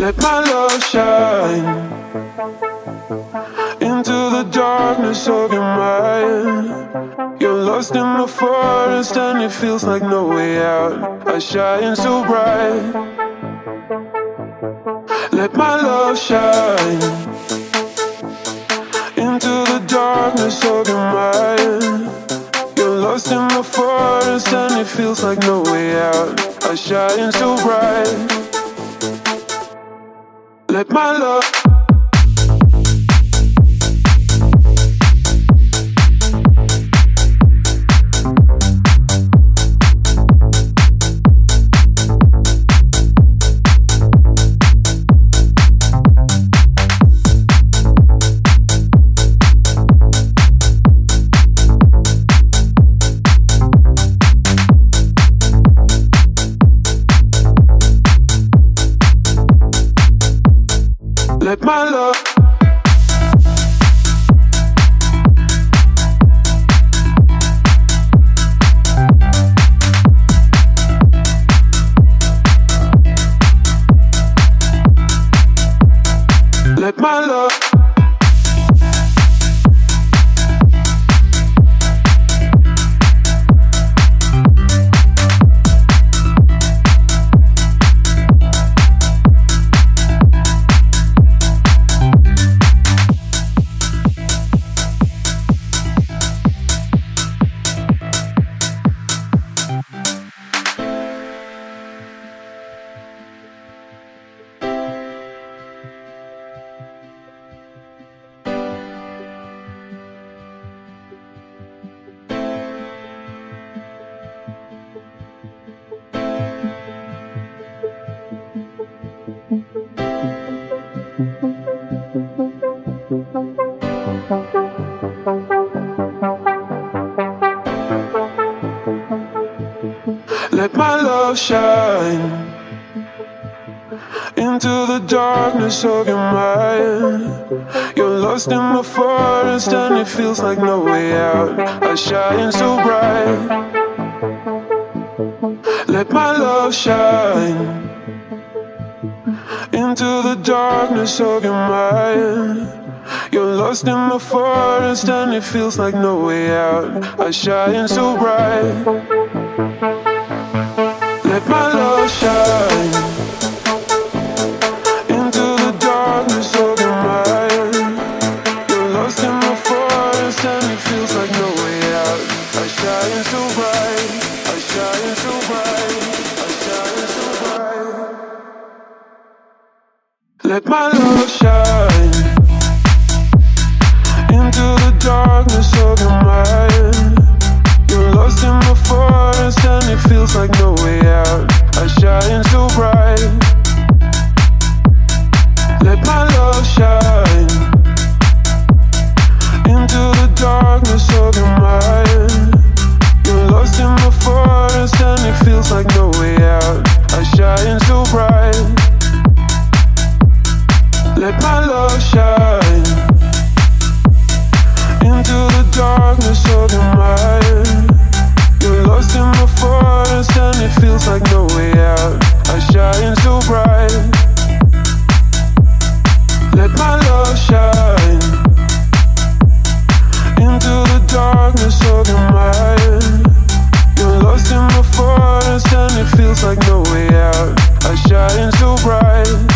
Let my love shine into the darkness of your mind. You're lost in the forest and it feels like no way out. I shine so bright. Let my love shine into the darkness of your mind. You're lost in the forest and it feels like no way out. I shine so bright. Let my love Let my love Let my love Let my love shine into the darkness of your mind. You're lost in the forest and it feels like no way out. I shine so bright. Let my love shine into the darkness of your mind. You're lost in the forest and it feels like no way out. I shine so bright. Let my love shine. Let my love shine into the darkness of your mind. You're lost in the forest and it feels like darkness of your mind. You're lost in the forest and it feels like no way out. I shine so bright. Let my love shine into the darkness of your mind. You're lost in the forest and it feels like no way out. I shine so bright.